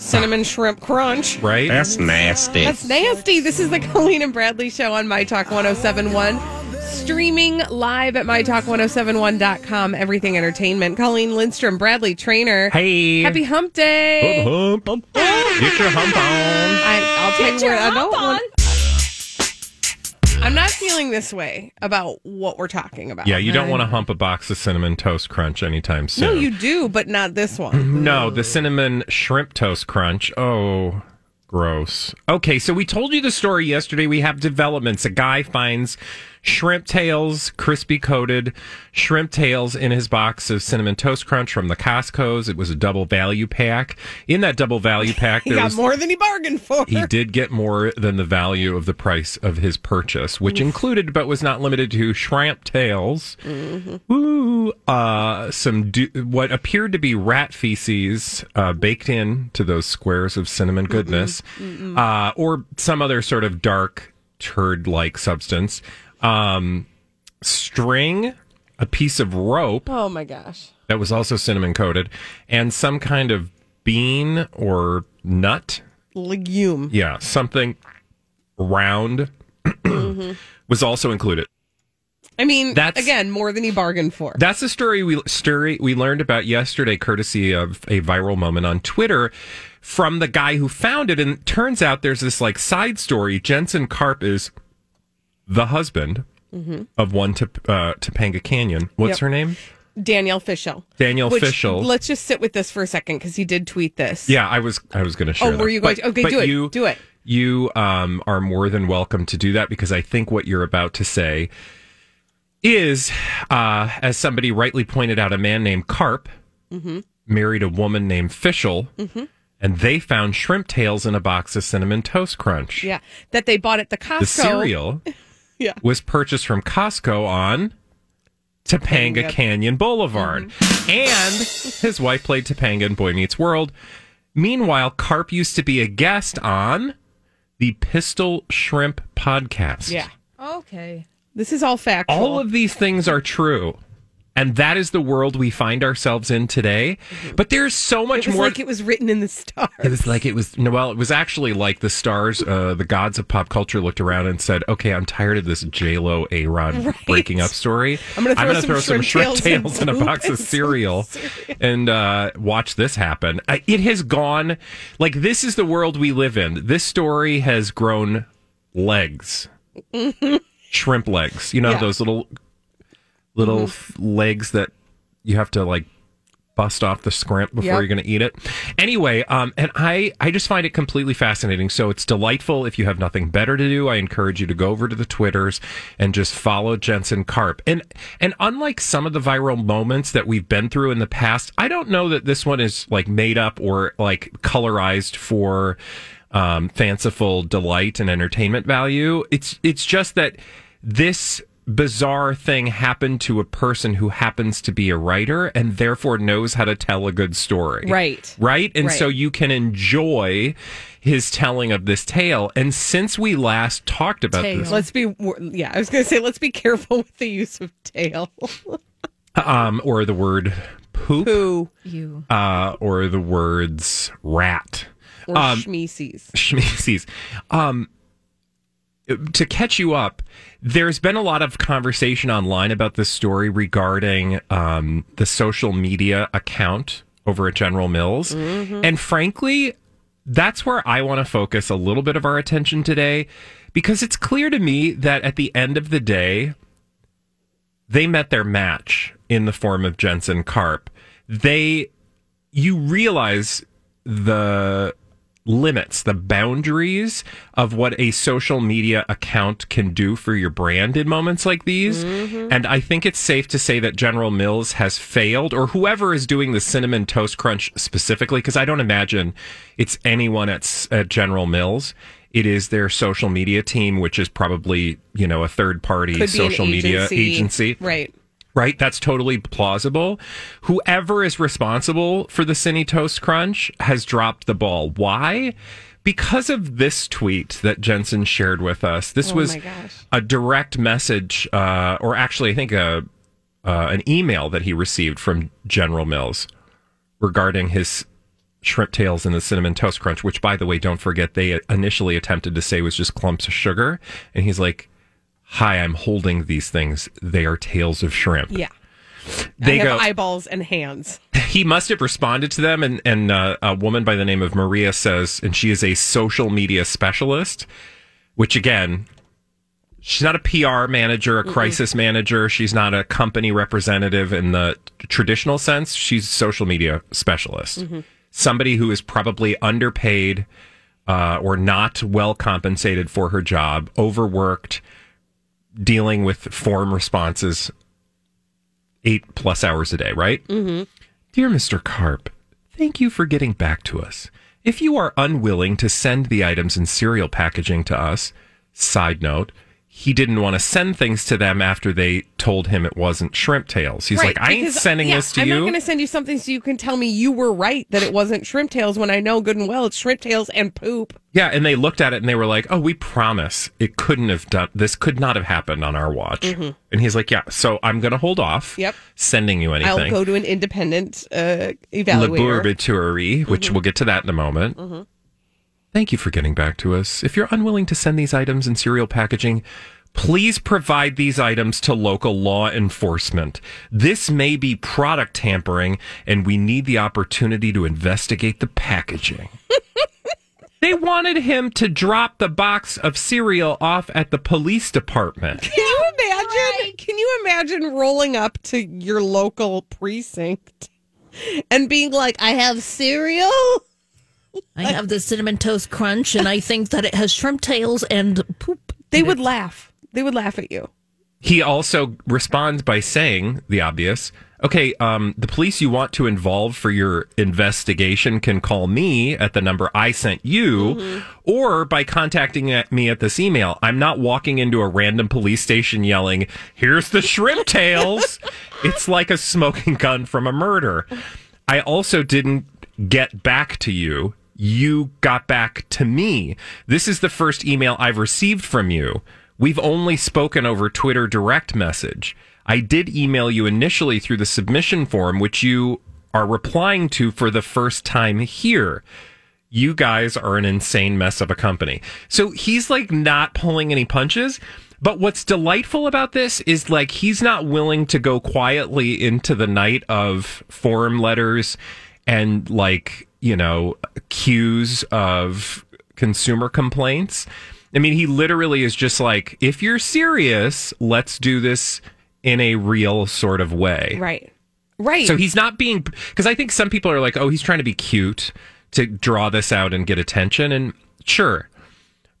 cinnamon shrimp crunch. Right? That's nasty. That's nasty. This is the Colleen and Bradley show on My Talk 1071. Streaming live at MyTalk1071.com. Everything Entertainment. Colleen Lindstrom, Bradley Traynor. Hey. Happy hump day. Hump, hump. Get your hump on. I, I'll tell Get you your what, I don't hump want. I'm not feeling this way about what we're talking about. Yeah, you don't want to hump a box of cinnamon toast crunch anytime soon. No, you do, but not this one. No, the cinnamon shrimp toast crunch. Oh, gross. Okay, so we told you the story yesterday. We have developments. A guy finds shrimp tails, crispy coated shrimp tails in his box of cinnamon toast crunch from the Costco's. It was a double value pack. In that double value pack, He there got was more than he bargained for. he did get more than the value of the price of his purchase, which included but was not limited to shrimp tails, Woo, uh, some do- what appeared to be rat feces uh, baked in to those squares of cinnamon goodness, Uh, or some other sort of dark turd-like substance. Um, string, a piece of rope Oh my gosh. that was also cinnamon coated, and some kind of bean or nut Legume. yeah, something round was also included. I mean, That's- again, more than he bargained for. That's the story we story we learned about yesterday, courtesy of a viral moment on Twitter from the guy who found it. And it turns out there's this like side story. Jensen Karp is the husband of one to uh, Topanga Canyon. What's Yep. her name? Danielle Fishel. Danielle Which, Fishel. Let's just sit with this for a second because he did tweet this. Yeah, I was I was going to share. Oh, were you going But- to? Okay, do it. You, do it. You um, are more than welcome to do that because I think what you're about to say is, uh, as somebody rightly pointed out, a man named Karp Mm-hmm. married a woman named Fishel, and they found shrimp tails in a box of cinnamon toast crunch. Yeah, that they bought at the Costco. The cereal Yeah. was purchased from Costco on Topanga Topanga. Canyon Boulevard. Mm-hmm. And his wife played Topanga in Boy Meets World. Meanwhile, Karp used to be a guest on the Pistol Shrimp podcast. Yeah. Okay. This is all factual. All of these things are true. And that is the world we find ourselves in today. But there's so much Mm-hmm. it was more. like it was written in the stars. It was like it was no, well, it was actually like the stars, uh, the gods of pop culture looked around and said, "Okay, I'm tired of this J Lo A Rod breaking up story. I'm gonna throw some shrimp tails in a box of cereal and uh, watch this happen." Uh, it has gone like this is the world we live in. This story has grown legs, shrimp legs. You know Yeah. those little little f- legs that you have to like bust off the scrimp before Yep. you're going to eat it. Anyway, um, and I, I just find it completely fascinating. So it's delightful. If you have nothing better to do, I encourage you to go over to the Twitters and just follow Jensen Karp. And, and unlike some of the viral moments that we've been through in the past, I don't know that this one is like made up or like colorized for, um, fanciful delight and entertainment value. It's, it's just that this bizarre thing happened to a person who happens to be a writer and therefore knows how to tell a good story. Right. Right. And Right. so you can enjoy his telling of this tale. And since we last talked about Tale. this, Let's be, yeah, I was going to say, let's be careful with the use of tail. um, or the word poop, Poo You. uh, or the words rat. or Um, schmeeses. Schmeezies. Um, to catch you up, there's been a lot of conversation online about this story regarding um, the social media account over at General Mills. And frankly, that's where I want to focus a little bit of our attention today because it's clear to me that at the end of the day, they met their match in the form of Jensen Karp. They, you realize the limits, the boundaries of what a social media account can do for your brand in moments like these. Mm-hmm. And I think it's safe to say that General Mills has failed, or whoever is doing the cinnamon toast crunch specifically, because I don't imagine it's anyone at, at General Mills. It is their social media team, which is probably, you know, a third party Could be an social media agency. Right. Right? That's totally plausible. Whoever is responsible for the Cinny Toast Crunch has dropped the ball. Why? Because of this tweet that Jensen shared with us. This Oh was a direct message, uh, or actually, I think a, uh, an email that he received from General Mills regarding his shrimp tails and the cinnamon toast crunch, which, by the way, don't forget, they initially attempted to say was just clumps of sugar. And he's like, Hi, I'm holding these things. They are tails of shrimp. Yeah. They go. have eyeballs and hands. he must have responded to them, and and uh, a woman by the name of Maria says, and she is a social media specialist, which again. She's not a PR manager, a crisis manager. She's not a company representative in the traditional sense. She's a social media specialist. Somebody who is probably underpaid uh, or not well compensated for her job, overworked, dealing with form responses eight plus hours a day, right? Mm-hmm. Dear Mr. Karp, thank you for getting back to us. If you are unwilling to send the items in cereal packaging to us, side note, he didn't want to send things to them after they told him it wasn't shrimp tails. He's like, I ain't sending yeah, this to you. I'm not going to send you something so you can tell me you were right that it wasn't shrimp tails when I know good and well it's shrimp tails and poop. Yeah, and they looked at it and they were like, "Oh, we promise it couldn't have done. This could not have happened on our watch." And he's like, "Yeah, so I'm going to hold off. Mm-hmm. Yep. sending you anything." I'll go to an independent uh, evaluator. Which Mm-hmm. we'll get to that in a moment. Thank you for getting back to us. If you're unwilling to send these items in cereal packaging, please provide these items to local law enforcement. This may be product tampering, and we need the opportunity to investigate the packaging. they wanted him to drop the box of cereal off at the police department. Can you imagine? Can you imagine rolling up to your local precinct and being like, "I have cereal." I have the cinnamon toast crunch, and I think that it has shrimp tails and poop. They would laugh. They would laugh at you. He also responds by saying the obvious. Okay, um, the police you want to involve for your investigation can call me at the number I sent you, or by contacting at me at this email. I'm not walking into a random police station yelling, "Here's the shrimp tails." it's like a smoking gun from a murder. I also didn't get back to you. You got back to me. This is the first email I've received from you. We've only spoken over Twitter direct message. I did email you initially through the submission form, which you are replying to for the first time here. You guys are an insane mess of a company. So he's like not pulling any punches. But what's delightful about this is like he's not willing to go quietly into the night of form letters and like, you know, cues of consumer complaints. I mean, he literally is just like, if you're serious, let's do this in a real sort of way. Right. Right. So he's not being because I think some people are like, oh, he's trying to be cute to draw this out and get attention, and sure.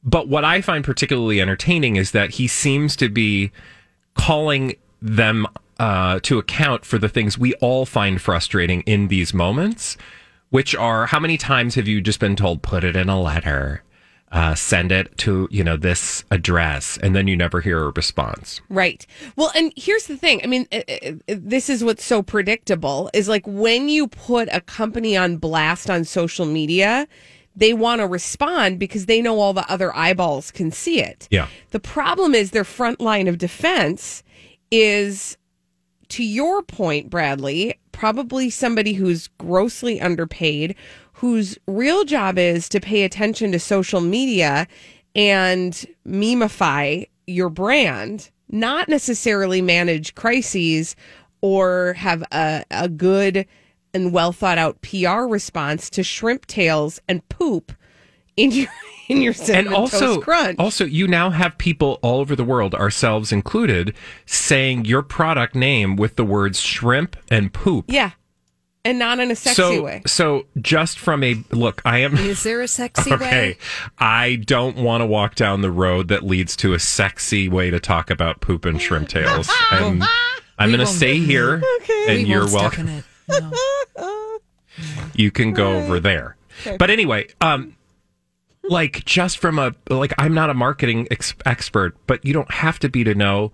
But what I find particularly entertaining is that he seems to be calling them uh, to account for the things we all find frustrating in these moments, which are how many times have you just been told, put it in a letter, uh, send it to, you know, this address, and then you never hear a response. Right. Well, and here's the thing. I mean, uh, uh, this is what's so predictable is like when you put a company on blast on social media, they want to respond because they know all the other eyeballs can see it. Yeah. The problem is their front line of defense is, to your point, Bradley, probably somebody who's grossly underpaid, whose real job is to pay attention to social media and memify your brand, not necessarily manage crises or have a, a good and well thought out PR response to shrimp tails and poop in your in your and also, toast crunch. also, you now have people all over the world, ourselves included, saying your product name with the words shrimp and poop. yeah, and not in a sexy so, way. so just from a look, I am Is there a sexy way? okay. way? I don't want to walk down the road that leads to a sexy way to talk about poop and shrimp tails. I'm, I'm going to stay go here, and We you're welcome. it. No. you can go over there. But anyway, um, like just from a like, I'm not a marketing ex- expert, but you don't have to be to know.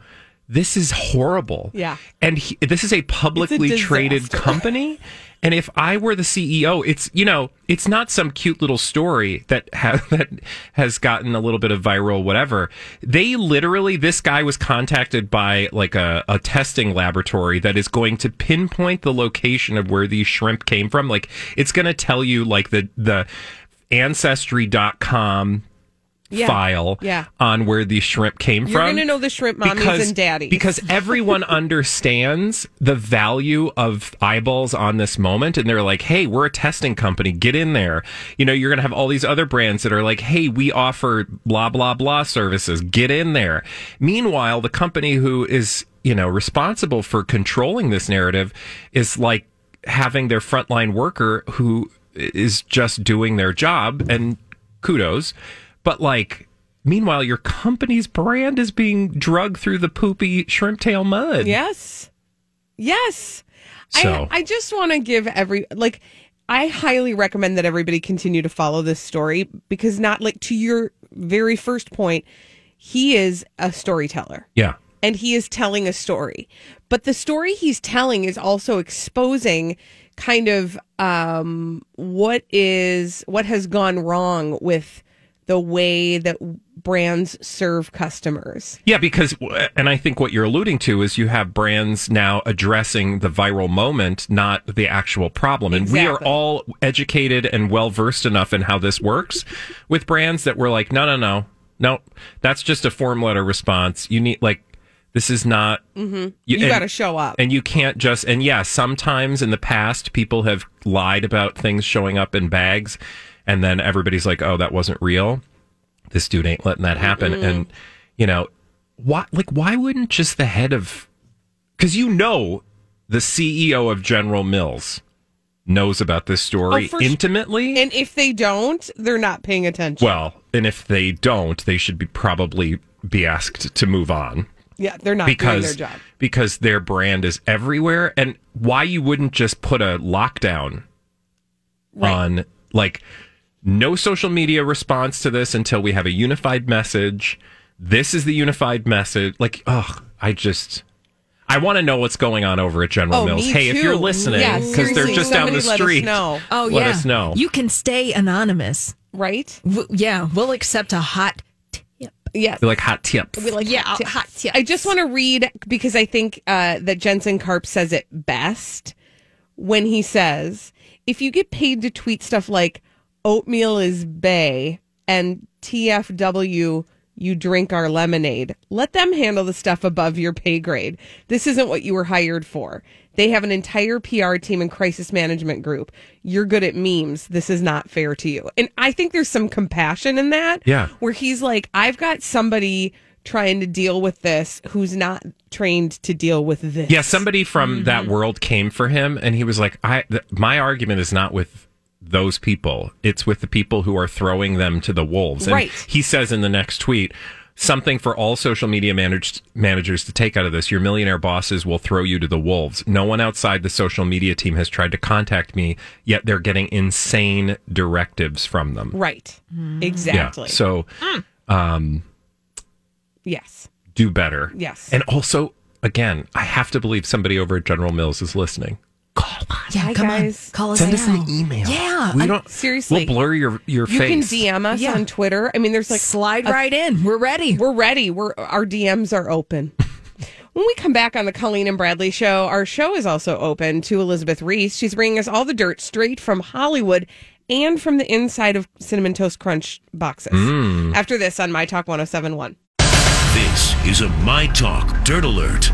This is horrible. Yeah. and he, this is a publicly traded company. And if I were the CEO, it's you know, it's not some cute little story that ha- that has gotten a little bit of viral, whatever. They literally, this guy was contacted by like a, a testing laboratory that is going to pinpoint the location of where these shrimp came from. Like it's going to tell you like the the ancestry.com Yeah. file Yeah. on where the shrimp came from. You're going to know the shrimp mommies and daddies. Because everyone understands the value of eyeballs on this moment. And they're like, hey, we're a testing company. Get in there. You know, you're going to have all these other brands that are like, hey, we offer blah, blah, blah services. Get in there. Meanwhile, the company who is, you know, responsible for controlling this narrative is like having their frontline worker who is just doing their job and kudos. But like, meanwhile, your company's brand is being drugged through the poopy shrimp tail mud. Yes. Yes. So- I I just want to give every like I highly recommend that everybody continue to follow this story because not like to your very first point, he is a storyteller Yeah. and he is telling a story. But the story he's telling is also exposing kind of um what is what has gone wrong with the way that brands serve customers. Yeah, because, and I think what you're alluding to is you have brands now addressing the viral moment, not the actual problem. And we are all educated and well versed enough in how this works with brands that we're like, no, no, no, no, that's just a form letter response. You need, like, this is not. Mm-hmm. You and- got to show up. And you can't just, and yeah, sometimes in the past, people have lied about things showing up in bags, and then everybody's like, oh, that wasn't real. This dude ain't letting that happen. And, you know, why, like, why wouldn't just the head of, because you know, the CEO of General Mills knows about this story Oh, intimately. And if they don't, they're not paying attention. well, and if they don't, they should be probably be asked to move on yeah, they're not doing because their job. because their brand is everywhere and why you wouldn't just put a lockdown on like no social media response to this until we have a unified message this is the unified message like oh i just i want to know what's going on over at general Oh, mills me hey if you're too. listening Yeah, because they're seriously, just down the somebody let us street know. Oh, let yeah. us know You can stay anonymous. Right? W- yeah, we'll accept a hot tip. Yes. They're like hot tips We like Yeah, hot tips. hot tips. I just want to read because I think uh, that Jensen Karp says it best when he says, if you get paid to tweet stuff like oatmeal is bay and TFW, you drink our lemonade, let them handle the stuff above your pay grade. This isn't what you were hired for. They have an entire PR team and crisis management group. You're good at memes. This is not fair to you. And I think there's some compassion in that. Yeah. Where he's like, I've got somebody trying to deal with this who's not trained to deal with this. Yeah, somebody from Mm-hmm. that world came for him, and he was like, "I, th- my argument is not with those people; it's with the people who are throwing them to the wolves." And Right. He says in the next tweet. Something for all social media managed, managers to take out of this. Your millionaire bosses will throw you to the wolves. No one outside the social media team has tried to contact me, yet they're getting insane directives from them. Right. Mm. Yeah. Exactly. So mm. um, yes. do better. Yes. And also, again, I have to believe somebody over at General Mills is listening. Call us. Yeah, Hi, come guys. on. Call us Send us now. an email. Yeah. we I- don't seriously. We'll blur your your You face. can DM us Yeah. on Twitter. I mean, there's like Slide a- right in. We're ready. We're ready. We're our DMs are open. when we come back on the Colleen and Bradley show, our show is also open to Elizabeth Reese. She's bringing us all the dirt straight from Hollywood and from the inside of Cinnamon Toast Crunch boxes. Mm. After this on My Talk 1071. This is a My Talk Dirt Alert.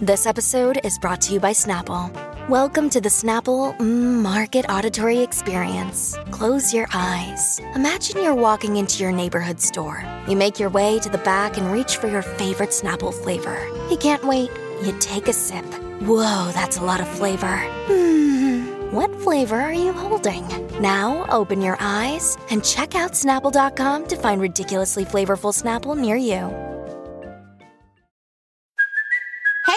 This episode is brought to you by Snapple. Welcome to the Snapple mm, Market Auditory Experience. Close your eyes. Imagine you're walking into your neighborhood store. You make your way to the back and reach for your favorite Snapple flavor. You can't wait. You take a sip. Whoa, that's a lot of flavor. Hmm, what flavor are you holding? Now open your eyes and check out Snapple.com to find ridiculously flavorful Snapple near you.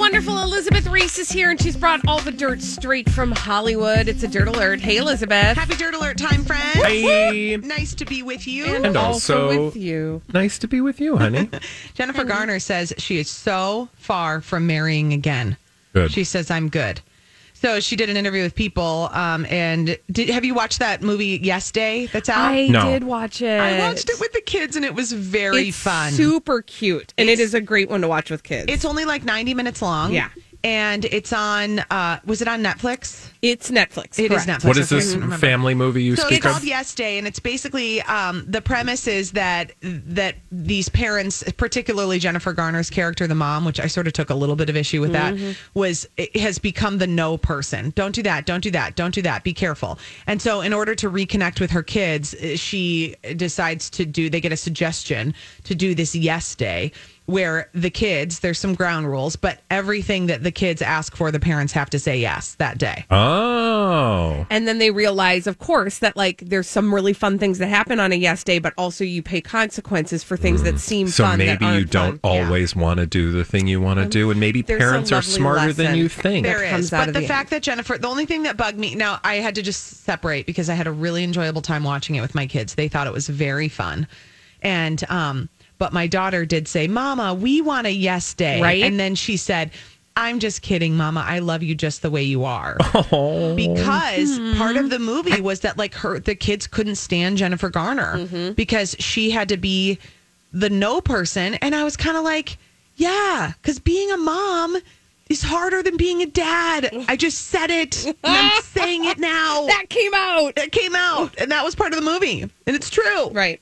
The wonderful Elizabeth Reese is here, and she's brought all the dirt straight from Hollywood. It's a dirt alert. Hey, Elizabeth. Happy Dirt Alert time, friends. Hey. Nice to be with you. and, And also, also- with you. Nice to be with you, honey. Jennifer Garner says she is so far from marrying again. Good. She says, I'm good. So she did an interview with People. Um, and did, have you watched that movie Yes Day that's out? I No. did watch it. I watched it with the kids and it was very it's fun. Super cute, and it It's- a great one to watch with kids. It's only like 90 minutes long. Yeah. And it's on, uh, was it on Netflix? it's Netflix. It is correct. Netflix. what is this family movie you so speak it's called? Yes Day, and it's basically um, the premise is that that these parents, particularly Jennifer Garner's character, the mom, which I sort of took a little bit of issue with that, was it has become the no person. Don't do that. Don't do that. Don't do that. Be careful. And so, in order to reconnect with her kids, eh, she decides to do. They get a suggestion to do this Yes Day. Where the kids, there's some ground rules, but everything that the kids ask for, the parents have to say yes that day. Oh. And then they realize, of course, that like there's some really fun things that happen on a yes day, but also you pay consequences for things that seem So fun. So maybe you aren't don't fun. always want to do the thing you want to do, and maybe there's parents are lovely smarter than you think. There comes is, out but the the fact that Jennifer, the only thing that bugged me. Now I had to just separate because I had a really enjoyable time watching it with my kids. They thought it was very fun, and um, but my daughter did say, "Mama, we want a yes day," Right. And then she said. I'm just kidding, Mama. I love you just the way you are. Oh. Because part of the movie was that like her the kids couldn't stand Jennifer Garner Mm-hmm. because she had to be the no person. And I was kind of like, yeah, because being a mom is harder than being a dad. I just said it. And I'm saying it now. that came out. it came out. And that was part of the movie. And it's true. Right.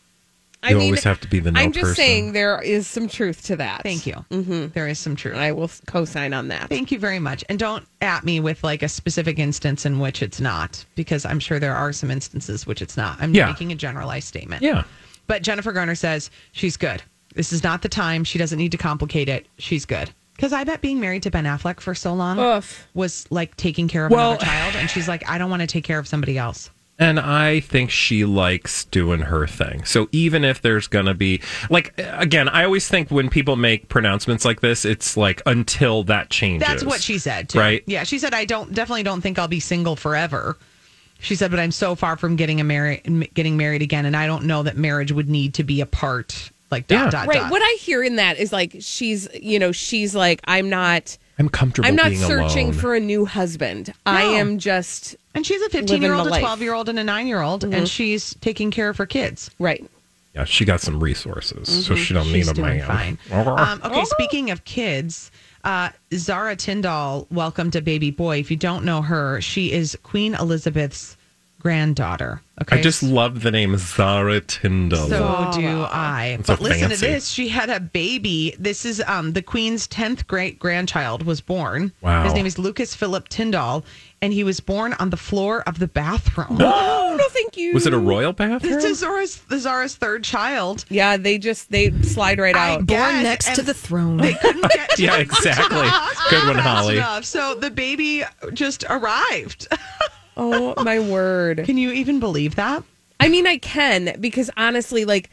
I You mean, always have to be the no I'm just person. saying there is some truth to that. Thank you. Mm-hmm. is some truth. I will co-sign on that. Thank you very much. And don't at me with like a specific instance in which it's not, because I'm sure there are some instances which it's not. I'm Yeah. making a generalized statement. Yeah. But Jennifer Garner says she's good. This is not the time. She doesn't need to complicate it. She's good. Because I bet being married to Ben Affleck for so long Oof. was like taking care of Well- another child. And she's like, I don't want to take care of somebody else. And I think she likes doing her thing. So even if there's going to be, like, again, I always think when people make pronouncements like this, it's like until that changes. That's what she said, too. Right? Yeah. She said, I don't definitely don't think I'll be single forever. She said, but I'm so far from getting a married, getting married again, and I don't know that marriage would need to be a part. Like dot Yeah. dot Right. dot. What I hear in that is like she's, you know, she's like, I'm not. I'm comfortable I'm not being searching alone. for a new husband. I am just and she's a 15 year old, a 12 year old, and a nine year old, and she's taking care of her kids. right. Yeah, she got some resources, so she don't Mm-hmm. She's need a doing man. fine. Um, okay, speaking of kids, uh, Zara Tindall welcomed a baby boy. If you don't know her, she is Queen Elizabeth's granddaughter. Okay, I just love the name Zara Tindall. So do I. It's but so listen fancy. to this. She had a baby. This is um, the Queen's 10th great grandchild was born. Wow. His name is Lucas Philip Tindall, and he was born on the floor of the bathroom. Oh no, thank you. Was it a royal bathroom? This is Zara's, Zara's third child. Yeah, they just they slide right I out. guess, Born next to the throne. They couldn't get to yeah, exactly. Good one, Holly. enough. So the baby just arrived. Oh my word. Can you even believe that? I mean, I can because honestly, like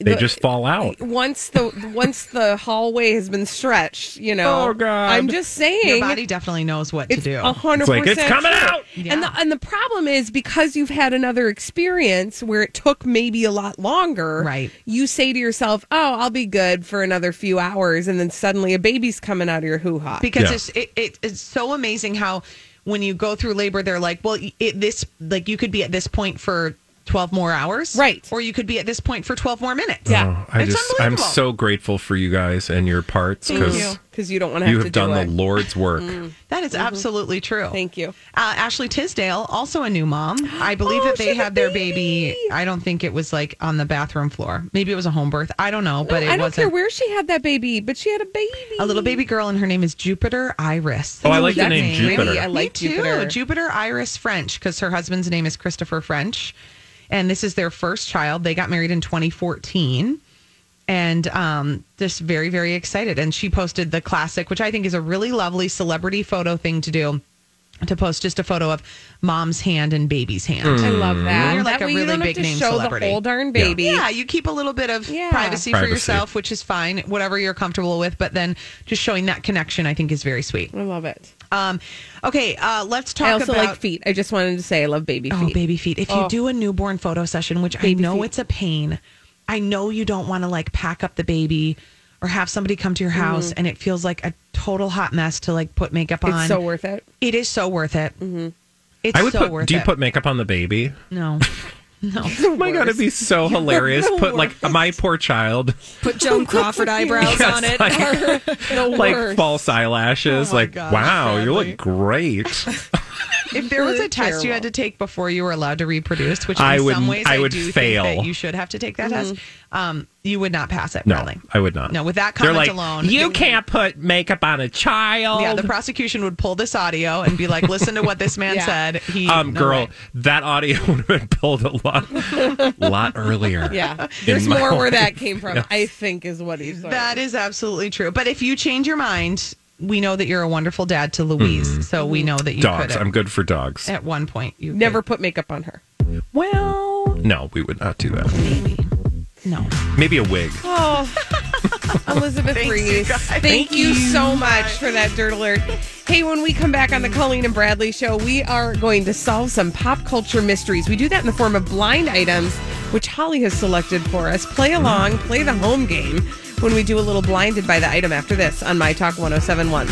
They the- just fall out. once the once the hallway has been stretched. You know. Oh, God. I'm just saying. Your body definitely knows what to do. a hundred It's like, percent "It's coming true." out! And the and the problem is because you've had another experience where it took maybe a lot longer. Right. You say to yourself, "Oh, I'll be good for another few hours," and then suddenly a baby's coming out of your hoo ha. because Yeah. it's it, it, it's so amazing how when you go through labor they're like well it, this like you could be at this point for 12 more hours Right. or you could be at this point for 12 more minutes Yeah. Oh, I It's just I'm so grateful for you guys and your parts Thank because you, because you don't want to you have have to done do the. Lord's work. that is absolutely true Mm-hmm. Thank you. uh, ashley tisdale also a new mom i believe Oh, that they had their baby. i don't think it was like on the bathroom floor maybe it was a home birth i don't know but it I don't care wasn't where she had that baby, but she had a baby. a little baby girl and her name is jupiter iris Oh, I like the That's name pretty. Jupiter. I like Me too. Jupiter. Jupiter Iris French, because her husband's name is Christopher French. And this is their first child. They got married in 2014. And um, just very, very excited. And she posted the classic, which I think is a really lovely celebrity photo thing to do. To post just a photo of mom's hand and baby's hand. I love that. You're like that a way really you don't big have to name show celebrity. the whole darn baby. Yeah, you keep a little bit of Yeah. privacy, for yourself, which is fine, whatever you're comfortable with. But then just showing that connection, I think, is very sweet. I love it. Um, okay, uh, let's talk I also about like feet. I just wanted to say I love baby feet. Oh, baby feet. If you Oh. do a newborn photo session, which I know feet. it's a pain, I know you don't want to like pack up the baby or have somebody come to your house and it feels like a total hot mess to like put makeup on. Mm-hmm. It's so worth it. it is so worth it. Mm-hmm. It's I would so put. worth Do you put makeup on the baby? no. No. Oh my god, it'd be so hilarious. Put like my poor child, Put Joan Crawford eyebrows on it. like, like false eyelashes. Oh like, gosh, wow, you look great. If there was a test you had to take before you were allowed to reproduce, which in I would- some ways I I, would do fail. think that you should have to take that test, um, you would not pass it, No, Bradley. I would not. No, with that They're comment like, alone, you the- can't put makeup on a child. Yeah, the prosecution would pull this audio and be like, "Listen to what this man Yeah. said." He, um, no girl, way. that audio would have been pulled a lot, a lot earlier. Yeah. There's my more where that came from, I think, is what he's saying. That is absolutely true. But if you change your mind, we know that you're a wonderful dad to Louise. So we know that you Mm-hmm. Dogs. could I'm good for dogs. at one point. You Never could- put makeup on her. Well, No, we would not do that. maybe. No. Maybe a wig. Oh, Elizabeth Thanks, Reese. guys. Thank, Thank you you. so much for that dirt alert. Hey, when we come back on the Colleen and Bradley show, we are going to solve some pop culture mysteries. We do that in the form of blind items, which Holly has selected for us. Play along, play the home game when we do a little blinded by the item after this on My Talk 1071.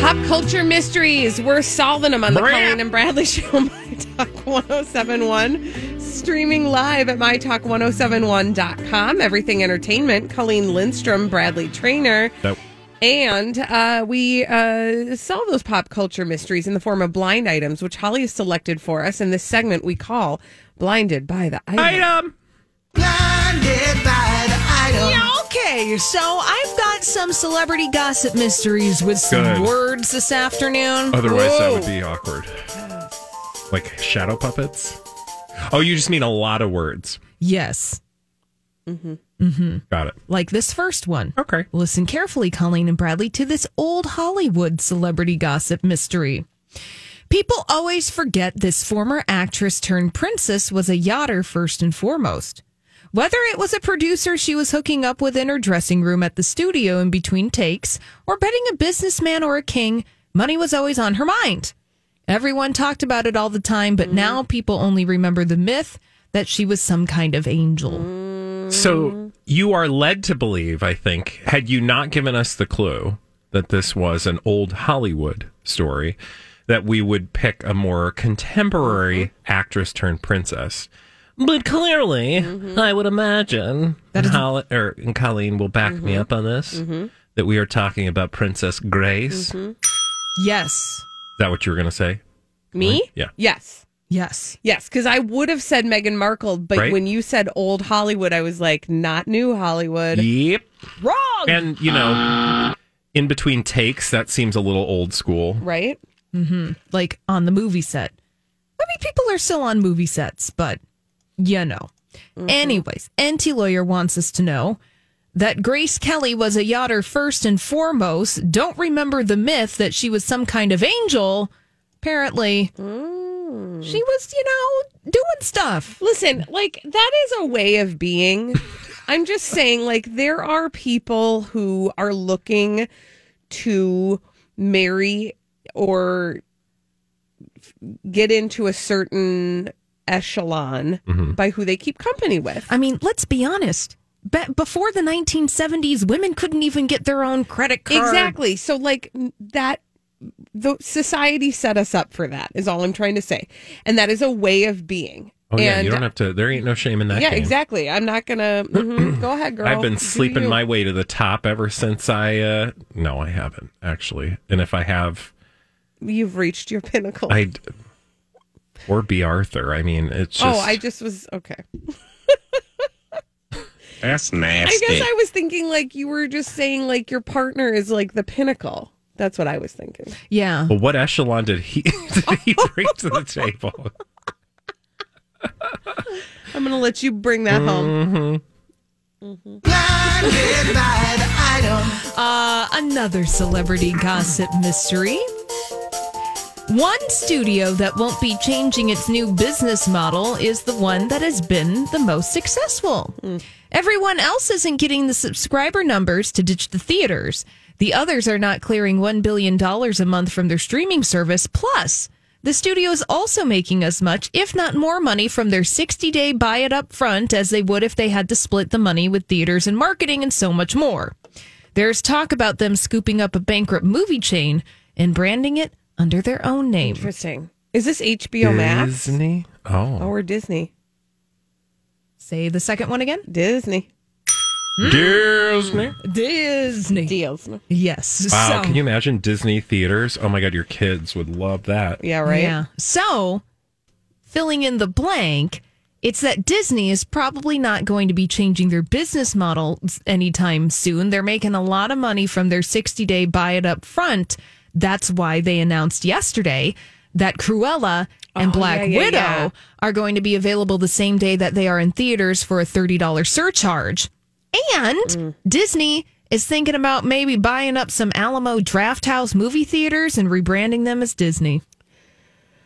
Pop culture mysteries. We're solving them on the Brah. Colleen and Bradley show, My Talk 1071. Streaming live at MyTalk1071.com. Everything Entertainment. Colleen Lindstrom, Bradley Traynor. Nope. And uh, we uh, solve those pop culture mysteries in the form of blind items, which Holly has selected for us. In this segment, we call Blinded by the Item. Item. Yeah, okay. So I've got some celebrity gossip mysteries with some Good. words this afternoon. Otherwise, that would be awkward. Like shadow puppets. Oh, you just mean a lot of words. Yes, Mm-hmm. Mm-hmm. Got it. like this first one. Okay. Listen carefully, Colleen and Bradley, to this old Hollywood celebrity gossip mystery. People always forget this former actress turned princess was a yachter first and foremost. Whether it was a producer she was hooking up with in her dressing room at the studio in between takes, or betting a businessman or a king, money was always on her mind. Everyone talked about it all the time, but now mm-hmm. people only remember the myth that she was some kind of angel. Mm. So you are led to believe, I think, had you not given us the clue that this was an old Hollywood story, that we would pick a more contemporary mm-hmm. actress turned princess. But clearly, mm-hmm. I would imagine that Holly, or, and Colleen will back me mm-hmm. up on this. Mm-hmm. That we are talking about Princess Grace. Is Yes. that what you were going to say? Me? Yeah. Yes. Yes. Yes, because I would have said Meghan Markle, but Right. when you said old Hollywood, I was like, not new Hollywood. Yep. Wrong. And, you know, in between takes, that seems a little old school. Right? like on the movie set. I mean, people are still on movie sets, but you know. Mm-hmm. Anyways, Enty Lawyer wants us to know that Grace Kelly was a yachter first and foremost. Don't remember the myth that she was some kind of angel. Apparently, mm. She was, you know, doing stuff. Listen, like that is a way of being. I'm just saying, like, there are people who are looking to marry or get into a certain echelon by who they keep company with. I mean, let's be honest. Be- before the 1970s, women couldn't even get their own credit card. Exactly. So, like, that the society set us up for that, is all I'm trying to say. And that is a way of being. Oh yeah, and you don't have to. There ain't no shame in that. yeah, game. exactly. I'm not gonna. mhm. Go ahead, girl. I've been sleeping my way to the top ever since I. uh No, I haven't actually. And if I have, You've reached your pinnacle. I or B. Arthur. I mean, it's just. oh, I just was okay. That's nasty. I guess I was thinking like you were just saying like your partner is like the pinnacle. That's what I was thinking. Yeah. Well, what echelon did he did he bring to the table? I'm gonna let you bring that home. Mm-hmm. Uh, another celebrity gossip mystery. One studio that won't be changing its new business model is the one that has been the most successful. Everyone else isn't getting the subscriber numbers to ditch the theaters. The others are not clearing $1 billion a month from their streaming service. Plus, the studio is also making as much, if not more money from their 60 day buy it up front as they would if they had to split the money with theaters and marketing and so much more. There's talk about them scooping up a bankrupt movie chain and branding it under their own name. Interesting. Is this HBO Max? Disney. Oh, Oh, or Disney? Say the second one again. Disney. Disney. Disney. Disney. Yes. Wow, So- can you imagine Disney theaters? Oh my god, your kids would love that. Yeah, right. Yeah. So, filling in the blank, it's that Disney is probably not going to be changing their business model anytime soon. They're making a lot of money from their 60 day buy it up front. That's why they announced yesterday that Cruella and Oh, Black yeah, yeah, Widow yeah. are going to be available the same day that they are in theaters for a $30 surcharge. And Mm. Disney is thinking about maybe buying up some Alamo Drafthouse movie theaters and rebranding them as Disney.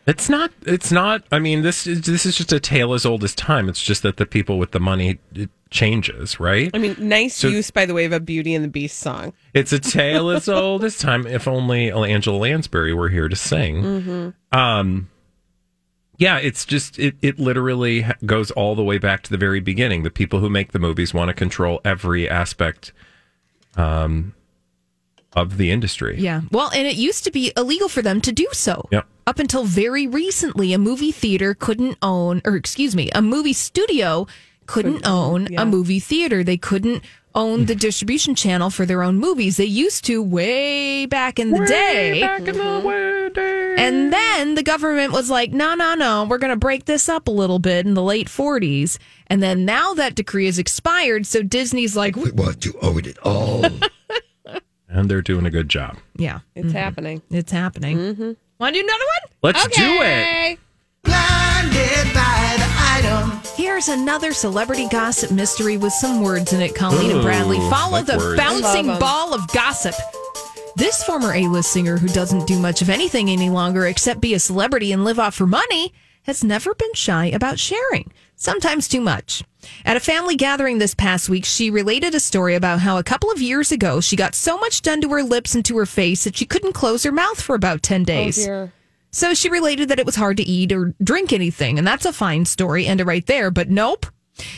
It's not. It's not. I mean, this is this is just a tale as old as time. It's just that the people with the money it changes, right? I mean, nice So- use, by the way, of a Beauty and the Beast song. It's a tale as old as time. If only Angela Lansbury were here to sing. Mm-hmm. Um, yeah, it's just it. It literally goes all the way back to the very beginning. The people who make the movies want to control every aspect, um, of the industry. Yeah. Well, and it used to be illegal for them to do so. Yep. Up until very recently, a movie theater couldn't own, or excuse me, a movie studio couldn't own yeah. a movie theater. They couldn't own the distribution channel for their own movies. They used to way back in the day. Back in the mm-hmm. way day. And then the government was like, no, no, no, we're going to break this up a little bit in the late 40s. And then now that decree has expired. So Disney's like, We want to own it all. and they're doing a good job. yeah, It's mm-hmm. happening. it's happening. Mm-hmm. Want to do another one? Let's do it. Blinded by the item. Here's another celebrity gossip mystery with some words in it, Colleen and Bradley. Follow like the words. bouncing ball of gossip. This former A list singer who doesn't do much of anything any longer except be a celebrity and live off her money has never been shy about sharing, sometimes too much. At a family gathering this past week, she related a story about how a couple of years ago she got so much done to her lips and to her face that she couldn't close her mouth for about 10 days. dear. So she related that it was hard to eat or drink anything, and that's a fine story, end it right there. But nope.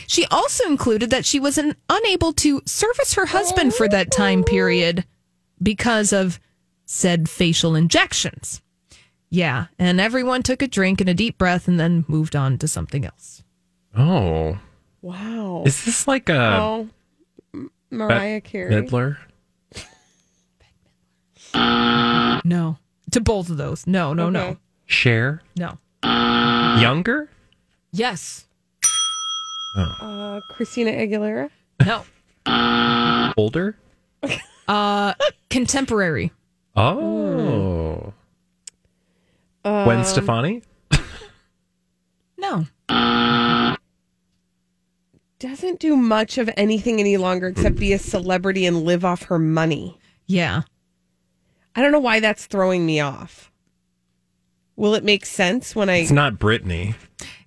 She also included that she was an, unable to service her husband for that time period because of said facial injections. Yeah, and everyone took a drink and a deep breath and then moved on to something else. Oh, Wow. is this like a oh, Mariah Carey. Midler? No, to both of those. No, no, Okay. Cher no, younger? Yes, Uh, Christina Aguilera. no. Older? Uh, contemporary. Oh. Um, Gwen Stefani? No. Doesn't do much of anything any longer except be a celebrity and live off her money. Yeah. I don't know why that's throwing me off. Will it make sense when I? It's not Britney.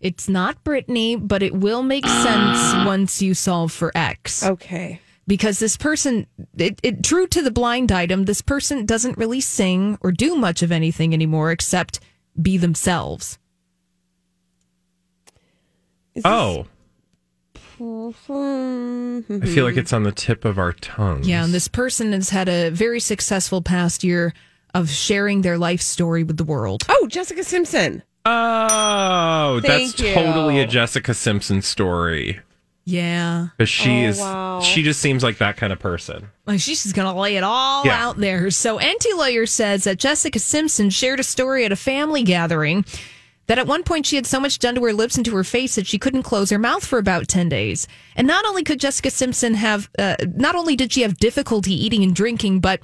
It's not Britney, but it will make sense once you solve for X. Okay. Because this person, it, it true to the blind item, this person doesn't really sing or do much of anything anymore except be themselves. Oh, Mm-hmm. I feel like mm-hmm. it's on the tip of our tongues. Yeah, and this person has had a very successful past year of sharing their life story with the world. Oh, Jessica Simpson. Oh, Thank that's you. totally a Jessica Simpson story. Yeah. Because she Oh, is, wow. she just seems like that kind of person. Like she's just gonna lay it all Yeah. out there. So Enty lawyer says that Jessica Simpson shared a story at a family gathering that at one point she had so much done to her lips and to her face that she couldn't close her mouth for about 10 days. And not only could Jessica Simpson have, uh, not only did she have difficulty eating and drinking, but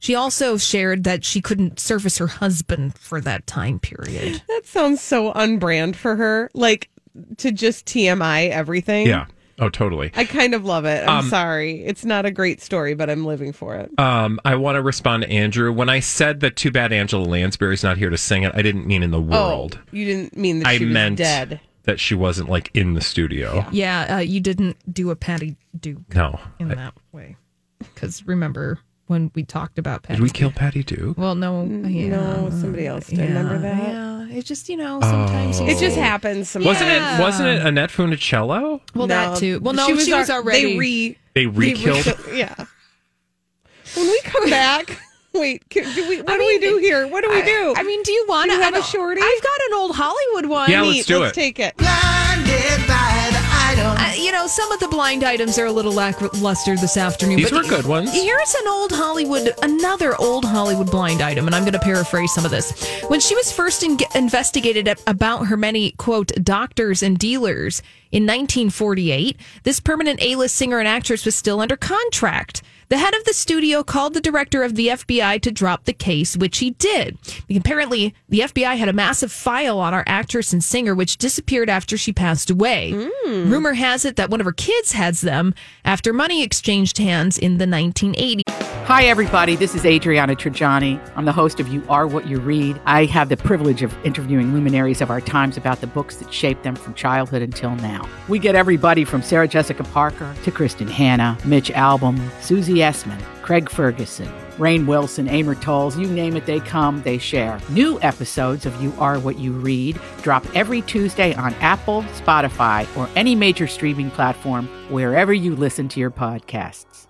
she also shared that she couldn't service her husband for that time period. That sounds so unbrand for her. Like to just TMI everything. Yeah. Oh, totally. I kind of love it. I'm Um, sorry. It's not a great story, but I'm living for it. Um, I want to respond to Andrew. When I said that too bad Angela Lansbury's not here to sing it, I didn't mean in the world. Oh, you didn't mean that I she was meant dead. that she wasn't like in the studio. Yeah, uh, you didn't do a Patty Duke No. in I- that way. Because remember when we talked about Patty did we kill Patty Duke? Well, no, mm, yeah, No, somebody else did. Remember that? Yeah, it just you know sometimes Oh. you It just happens. Sometimes. Wasn't it? Wasn't it Annette Funicello? Well, that too. Well, no, she was, al- They already. re. They re-killed. yeah. When we come back, wait. can- Do we, what do we do here? What do we do? I mean, do you want to you have a shorty? I've got an old Hollywood one. Yeah, let's do Let's it. take it. You know, some of the blind items are a little lackluster this afternoon. These but were good ones. Here's an old Hollywood, another old Hollywood blind item, and I'm going to paraphrase some of this. When she was first in- investigated about her many, quote, doctors and dealers in 1948, this permanent A list singer and actress was still under contract. The head of the studio called the director of the FBI to drop the case, which he did. Apparently, the FBI had a massive file on our actress and singer, which disappeared after she passed away. Hmm. Rumor has it that one of her kids has them after money exchanged hands in the 1980s. Hi, everybody. This is Adriana Trigiani. I'm the host of You Are What You Read. I have the privilege of interviewing luminaries of our times about the books that shaped them from childhood until now. We get everybody from Sarah Jessica Parker to Kristin Hannah, Mitch Albom, Susie Essman, Craig Ferguson, Rainn Wilson, Amor Towles, you name it, they come, they share. New episodes of You Are What You Read drop every Tuesday on Apple, Spotify, or any major streaming platform wherever you listen to your podcasts.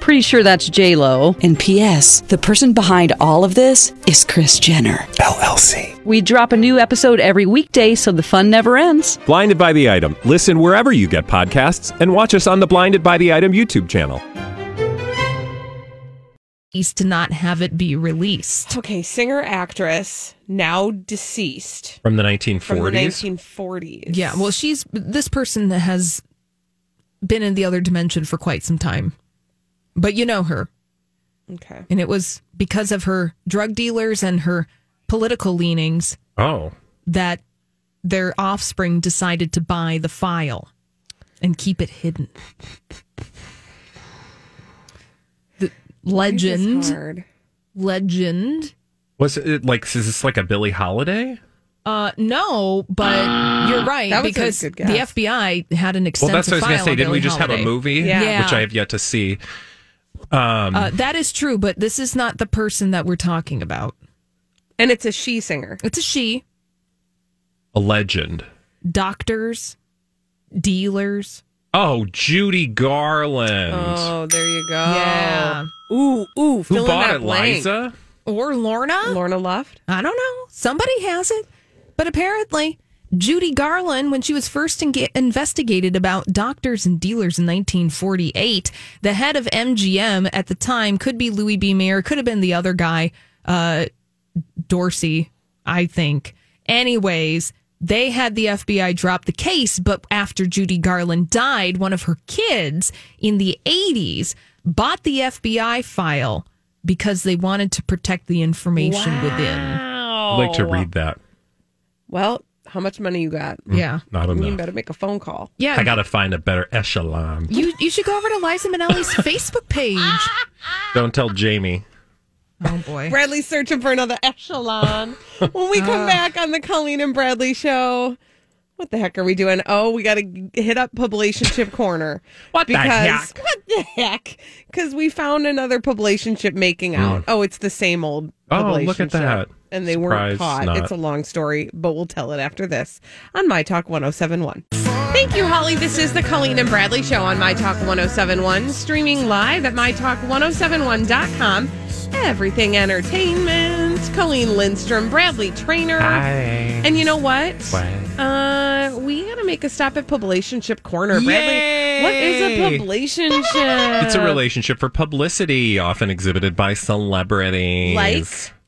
Pretty sure that's J Lo. And P.S. The person behind all of this is Kris Jenner LLC. We drop a new episode every weekday, so the fun never ends. Blinded by the item. Listen wherever you get podcasts, and watch us on the Blinded by the Item YouTube channel. to not have it be released. Okay, singer actress now deceased From the 1940s. from the 1940s. Yeah, well, she's this person that has been in the other dimension for quite some time, but you know her, Okay. and it was because of her drug dealers and her political leanings Oh. that their offspring decided to buy the file and keep it hidden. The legend, hard. legend. Was it like, is this like a Billie Holiday? Uh, no, but you're right That was a because good the. FBI had an extensive Well, that's what I was going to file say. on Didn't we Billie just have a Holiday. movie? Yeah. Which I have yet to see. Um, Uh, that is true, but this is not the person that we're talking about. And it's a she singer. It's a she. a legend. Doctors, dealers. Oh, Judy Garland. Oh, there you go. Yeah. Ooh, ooh. Who bought it, blank. Liza? Or Lorna? Lorna Luft. I don't know. Somebody has it. But apparently, Judy Garland, when she was first in- investigated about doctors and dealers in 1948, the head of MGM at the time could be Louis B. Mayer, could have been the other guy, uh, Dorsey, I think. Anyways, they had the FBI drop the case, but after Judy Garland died, one of her kids in the 80s bought the FBI file because they wanted to protect the information within. I'd like to read that. Well, how much money you got? Yeah. Not You better make a phone call. Yeah. I got to find a better echelon. You you should go over to Liza Minnelli's Facebook page. Don't tell Jamie. Oh boy. Bradley's searching for another echelon. when we come Uh. back on the Colleen and Bradley show, what the heck are we doing? Oh, we got to hit up Publicationship Corner. What the heck? What the heck? Because we found another Publicationship making out. Oh, it's the same old. Oh, look at that. And they weren't caught. not. It's a long story, but we'll tell it after this on My Talk 1071. Thank you, Holly. This is the Colleen and Bradley Show on My Talk 1071, streaming live at MyTalk1071.com. Everything Entertainment. Colleen Lindstrom, Bradley Traynor. Hi. And you know what? What? Uh, we gotta make a stop at Publicationship Corner. Bradley, what is a Yay! Publicationship? It's a relationship for publicity, often exhibited by celebrities. Like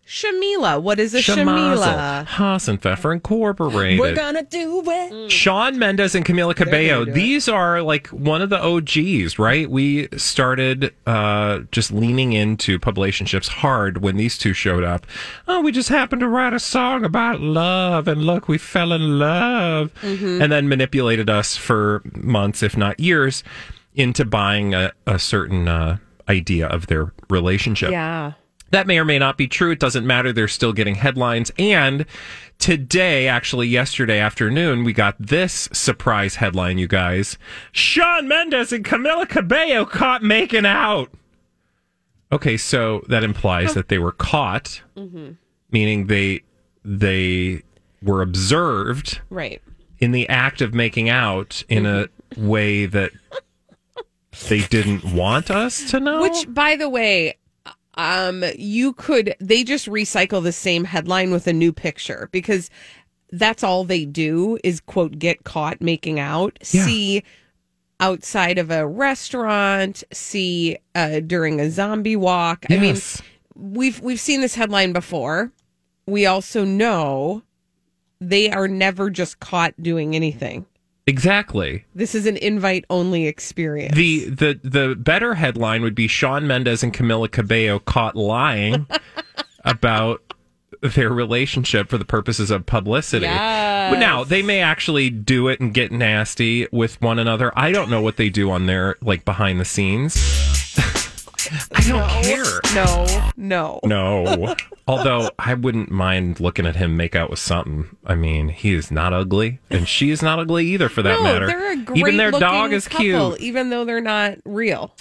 Shamila. What is a Shamila? Haas and Pfeffer Incorporated. We're gonna do it. Shawn Mendes and Camila Cabello. gonna it. These are like one of the OGs, right? We started uh, just leaning into publicationships hard when these two showed up. Oh, we just happened to write a song about love, and look, we fell in love, Mhm. and then manipulated us for months, if not years, into buying a, a certain uh, idea of their relationship. Yeah. That may or may not be true. It doesn't matter. They're still getting headlines. And today, actually, yesterday afternoon, we got this surprise headline, you guys. Shawn Mendes and Camila Cabello caught making out. Okay, so that implies that they were caught, Mm-hmm. meaning they they were observed Right. in the act of making out in a way that they didn't want us to know. Which, by the way, um, you could they just recycle the same headline with a new picture because that's all they do is quote get caught making out. Yeah. See outside of a restaurant. See uh, during a zombie walk. I mean, we've we've seen this headline before. We also know they are never just caught doing anything. Exactly. This is an invite only experience. The the the better headline would be Shawn Mendes and Camila Cabello caught lying about their relationship for the purposes of publicity. Yes. But now they may actually do it and get nasty with one another. I don't know what they do on their like behind the scenes. I don't care. No, no. No. Although I wouldn't mind looking at him make out with something. I mean, he is not ugly, and she is not ugly either, for that no, matter. they're a great Even their dog is couple, cute. even though they're not real.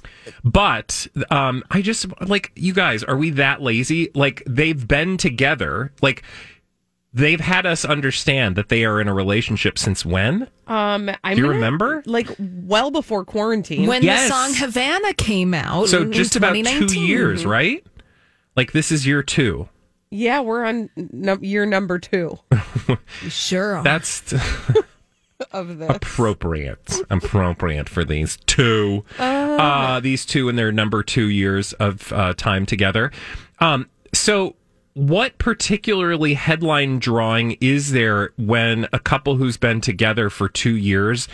But um, I just like you guys. Are we that lazy? Like they've been together. Like they've had us understand that they are in a relationship since when? Um, I'm Do you remember? Like well before quarantine. When Yes. the song Havana came out. So in just about two years, right? Like this is year two. Yeah, we're on num- year number two Sure. are. That's of this. appropriate. appropriate for these two. Uh, these two in their number two years of uh, time together. Um, so, what particularly headline drawing is there when a couple who's been together for two years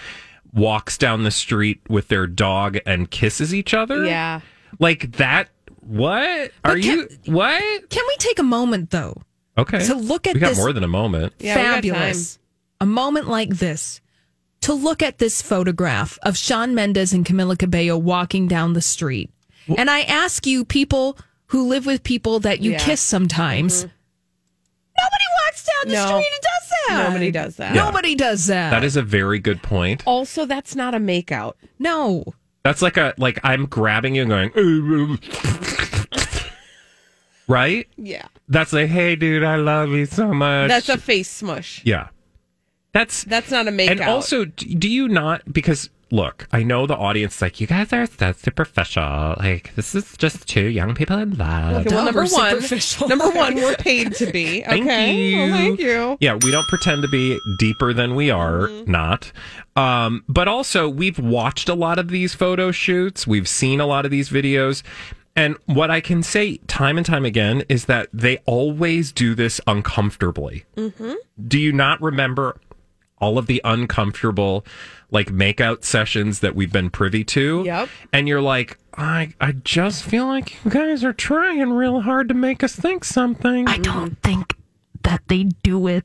walks down the street with their dog and kisses each other? Yeah. Like that? What? Are you. What? Can we take a moment though? Okay. To look at we got this- more than a moment. Yeah, Fabulous. A moment like this. To look at this photograph of Shawn Mendes and Camila Cabello walking down the street. And I ask you, people who live with people that you Yeah. kiss sometimes, mm-hmm. nobody walks down the No. street and does that. Nobody does that. Yeah. Nobody does that. That is a very good point. Also, that's not a makeout. no. That's like a like I'm grabbing you and going, right? Yeah. That's like, hey, dude, I love you so much. That's a face smush. yeah. That's That's not a makeout. and also, do you not? Because look, I know the audience. is Like, you guys are so superficial. Like, this is just two young people in love. Okay, well, Dog, number one, number one, we're paid to be. Thank okay. you. Well, thank you. Yeah, we don't pretend to be deeper than we are, Mm-hmm. not. Um, but also, we've watched a lot of these photo shoots, we've seen a lot of these videos. And what I can say time and time again is that they always do this uncomfortably. Mm-hmm. Do you not remember all of the uncomfortable like makeout sessions that we've been privy to. Yep. And you're like, I I just feel like you guys are trying real hard to make us think something. I don't think that they do it.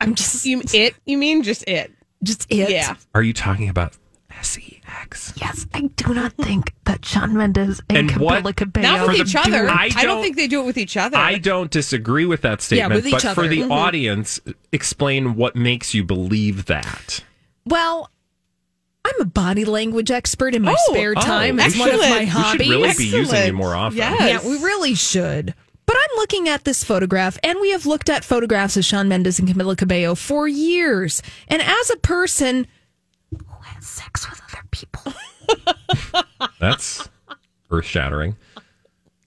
I'm just You it? You mean just it? just it. Yeah. Are you talking about sex? Yes, I do not think that Shawn Mendes and, And what- Camila Cabello Not with each other. I I don't, don't- think they do it with each other. I don't disagree with that statement, yeah, with each but for other. the Mhm. audience, explain what makes you believe that. Well, I'm a body language expert in my Oh, spare oh, time. It's one of excellent. my should We should hobbies. really be using you more often. Yes. Yeah, we really should. But I'm looking at this photograph, and we have looked at photographs of Shawn Mendes and Camila Cabello for years. And as a person who has sex with other people, That's earth shattering.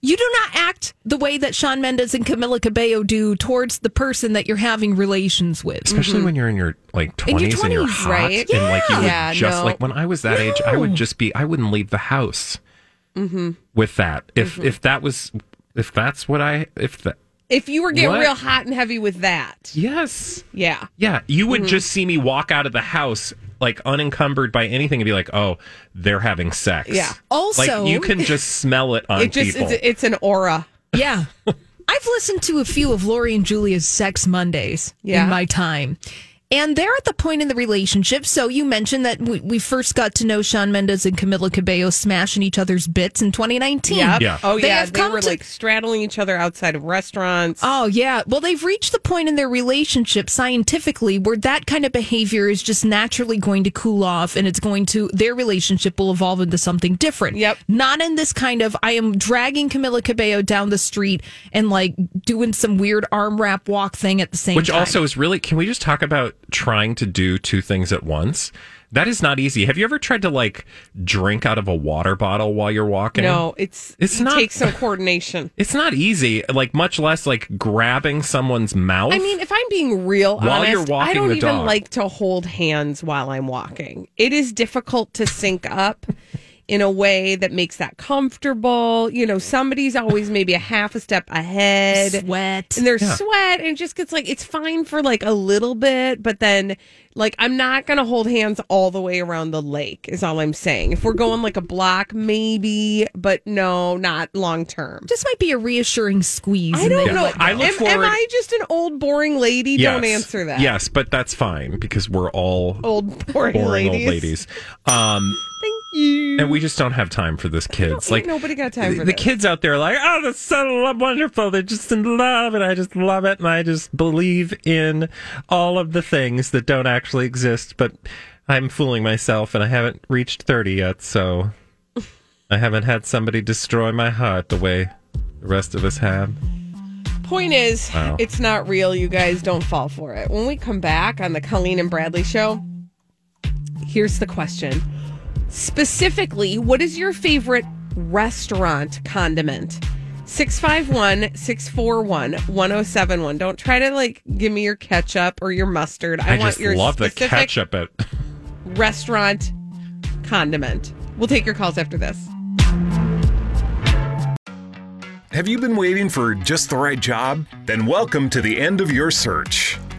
You do not act the way that Shawn Mendes and Camila Cabello do towards the person that you're having relations with. Especially when you're in your like In twenties and you're 20s, hot, right? and like you would Yeah, just no. like when I was that age, I would just be I wouldn't leave the house Mm-hmm. with that. If if that was if that's what I if that if you were getting What? real hot and heavy with that, yes yeah. yeah you Mm-hmm. would just see me walk out of the house like unencumbered by anything and be like oh they're having sex Yeah. Also- like you can just smell it on It just people it's, it's an aura. Yeah. I've listened to a few of Lori and Julia's Sex Mondays Yeah. in my time. And they're at the point in the relationship. So you mentioned that we, we first got to know Shawn Mendes and Camila Cabello smashing each other's bits in 2019. Yep. Yeah. Oh They yeah. have They come were to- like straddling each other outside of restaurants. Oh, yeah. Well, they've reached the point in their relationship scientifically where that kind of behavior is just naturally going to cool off and it's going to, their relationship will evolve into something different. Yep. Not in this kind of, I am dragging Camila Cabello down the street and like doing some weird arm wrap walk thing at the same which time. also is really can we just talk about trying to do two things at once that is not easy have you ever tried to like drink out of a water bottle while you're walking no, it's It's it not- takes some coordination. it's not easy like much less like grabbing someone's mouth I mean, if I'm being real While honest, you're walking I don't even dog. like to hold hands while I'm walking. It is difficult to sync up in a way that makes that comfortable. You know, somebody's always maybe a half a step ahead. Sweat. And there's Yeah. sweat, and it just gets like it's fine for like a little bit, but then like I'm not gonna hold hands all the way around the lake. Is all I'm saying. If we're going like a block, maybe, but no, not long term. This might be a reassuring squeeze. I don't then know. let I go. look am, am I just an old boring lady? Don't answer that. yes but that's fine because we're all Old boring, boring ladies. old ladies um Thank you. and we just don't have time for this kids like nobody got time the, for the this. kids out there are like oh that's so wonderful they're just in love and i just love it and i just believe in all of the things that don't actually exist but i'm fooling myself and i haven't reached 30 yet so i haven't had somebody destroy my heart the way the rest of us have Point is, Wow. it's not real. You guys don't fall for it. When we come back on the Colleen and Bradley show, here's the question. Specifically, what is your favorite restaurant condiment? 651 641 1071. Don't try to like give me your ketchup or your mustard. I, i, want just your love the specific ketchup at restaurant condiment. We'll take your calls after this. Have you been waiting for just the right job? Then welcome to the end of your search.